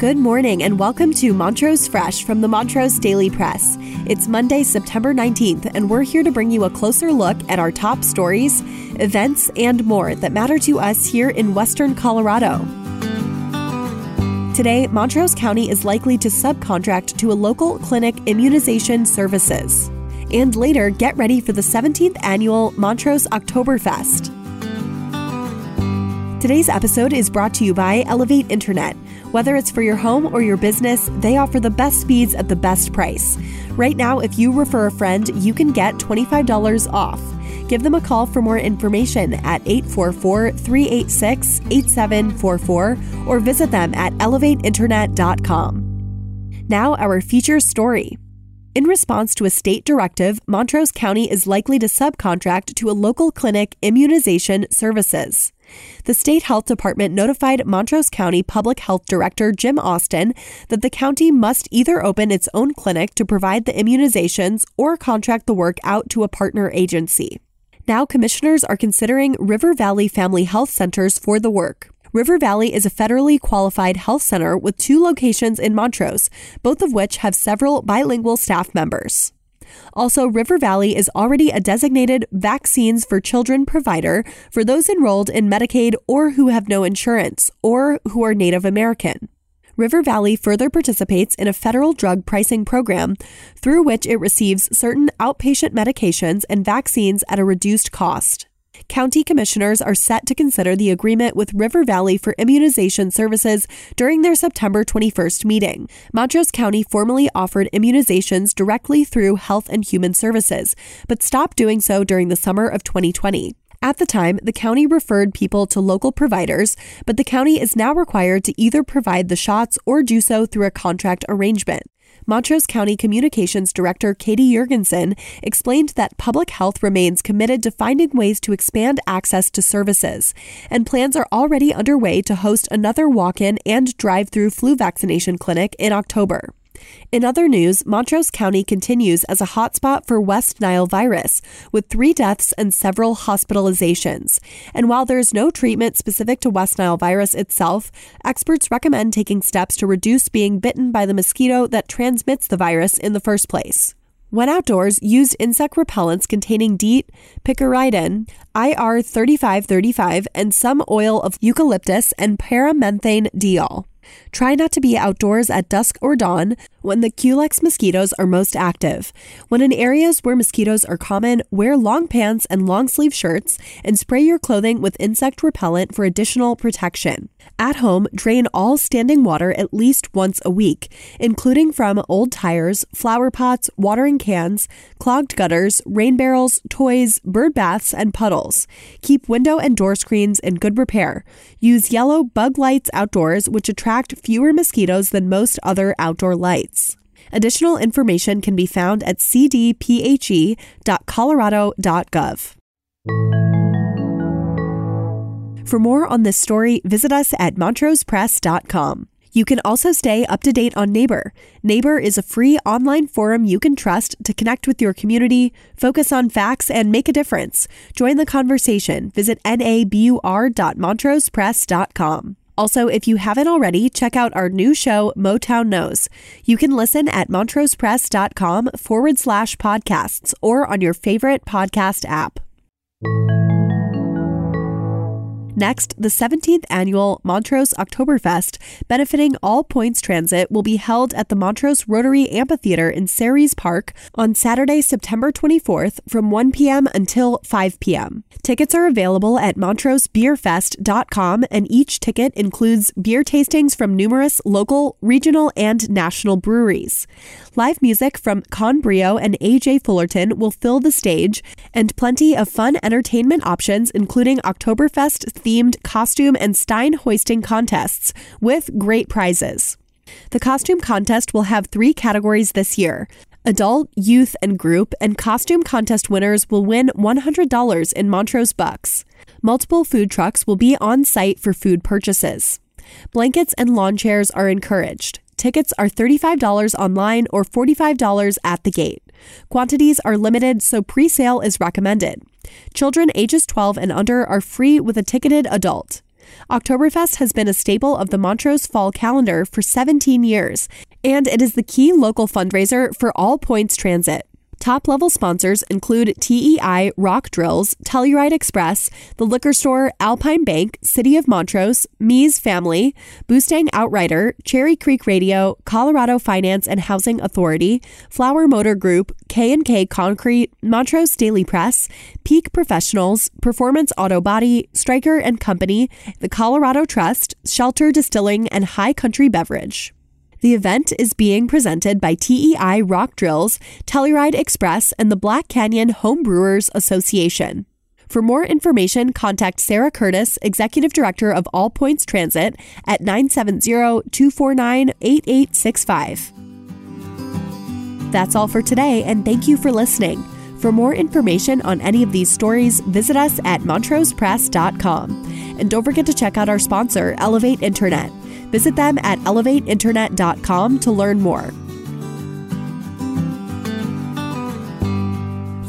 Good morning and welcome to Montrose Fresh from the Montrose Daily Press. It's Monday, September 19th, and we're here to bring you a closer look at our top stories, events, and more that matter to us here in Western Colorado. Today, Montrose County is likely to subcontract to a local clinic immunization services. And later, get ready for the 17th annual Montrose Oktoberfest. Today's episode is brought to you by Elevate Internet. Whether it's for your home or your business, they offer the best speeds at the best price. Right now, if you refer a friend, you can get $25 off. Give them a call for more information at 844 386 8744 or visit them at elevateinternet.com. Now, our feature story. In response to a state directive, Montrose County is likely to subcontract to a local clinic immunization services. The state health department notified Montrose County Public Health Director Jim Austin that the county must either open its own clinic to provide the immunizations or contract the work out to a partner agency. Now, commissioners are considering River Valley Family Health Centers for the work. River Valley is a federally qualified health center with two locations in Montrose, both of which have several bilingual staff members. Also, River Valley is already a designated vaccines for children provider for those enrolled in Medicaid or who have no insurance or who are Native American. River Valley further participates in a federal drug pricing program through which it receives certain outpatient medications and vaccines at a reduced cost. County commissioners are set to consider the agreement with River Valley for immunization services during their September 21st meeting. Montrose County formally offered immunizations directly through Health and Human Services, but stopped doing so during the summer of 2020. At the time, the county referred people to local providers, but the county is now required to either provide the shots or do so through a contract arrangement. Montrose County Communications Director Katie Yergensen explained that public health remains committed to finding ways to expand access to services, and plans are already underway to host another walk in and drive through flu vaccination clinic in October. In other news, Montrose County continues as a hotspot for West Nile virus, with three deaths and several hospitalizations. And while there is no treatment specific to West Nile virus itself, experts recommend taking steps to reduce being bitten by the mosquito that transmits the virus in the first place. When outdoors, use insect repellents containing DEET, picaridin, IR 3535, and some oil of eucalyptus and para-menthane-diol. Try not to be outdoors at dusk or dawn when the Culex mosquitoes are most active. When in areas where mosquitoes are common, wear long pants and long sleeve shirts and spray your clothing with insect repellent for additional protection. At home, drain all standing water at least once a week, including from old tires, flower pots, watering cans, clogged gutters, rain barrels, toys, bird baths, and puddles. Keep window and door screens in good repair. Use yellow bug lights outdoors, which attract fewer mosquitoes than most other outdoor lights. Additional information can be found at cdphe.colorado.gov. For more on this story, visit us at montrosepress.com. You can also stay up to date on Nabur. Nabur is a free online forum you can trust to connect with your community, focus on facts, and make a difference. Join the conversation. Visit nabur.montrosepress.com. Also, if you haven't already, check out our new show, Motown Knows. You can listen at montrosepress.com forward slash podcasts or on your favorite podcast app. Next, the 17th annual Montrose Oktoberfest, benefiting All Points Transit, will be held at the Montrose Rotary Amphitheater in Cerise Park on Saturday, September 24th from 1 p.m. until 5 p.m. Tickets are available at montrosebeerfest.com, and each ticket includes beer tastings from numerous local, regional, and national breweries. Live music from Con Brio and AJ Fullerton will fill the stage, and plenty of fun entertainment options, including Oktoberfest themed costume and Stein hoisting contests with great prizes. The costume contest will have three categories this year. Adult, youth, and group, and costume contest winners will win $100 in Montrose Bucks. Multiple food trucks will be on site for food purchases. Blankets and lawn chairs are encouraged. Tickets are $35 online or $45 at the gate. Quantities are limited, so pre sale is recommended. Children ages 12 and under are free with a ticketed adult. Oktoberfest has been a staple of the Montrose fall calendar for 17 years, and it is the key local fundraiser for All Points Transit. Top level sponsors include TEI Rock Drills, Telluride Express, the liquor store Alpine Bank, City of Montrose, Mees Family, Boostang Outrider, Cherry Creek Radio, Colorado Finance and Housing Authority, Flower Motor Group, K&K Concrete, Montrose Daily Press, Peak Professionals, Performance Auto Body, Stryker and Company, the Colorado Trust, Shelter Distilling and High Country Beverage. The event is being presented by TEI Rock Drills, Telluride Express, and the Black Canyon Home Brewers Association. For more information, contact Sarah Curtis, Executive Director of All Points Transit, at 970 249 8865. That's all for today, and thank you for listening. For more information on any of these stories, visit us at montrosepress.com. And don't forget to check out our sponsor, Elevate Internet. Visit them at elevateinternet.com to learn more.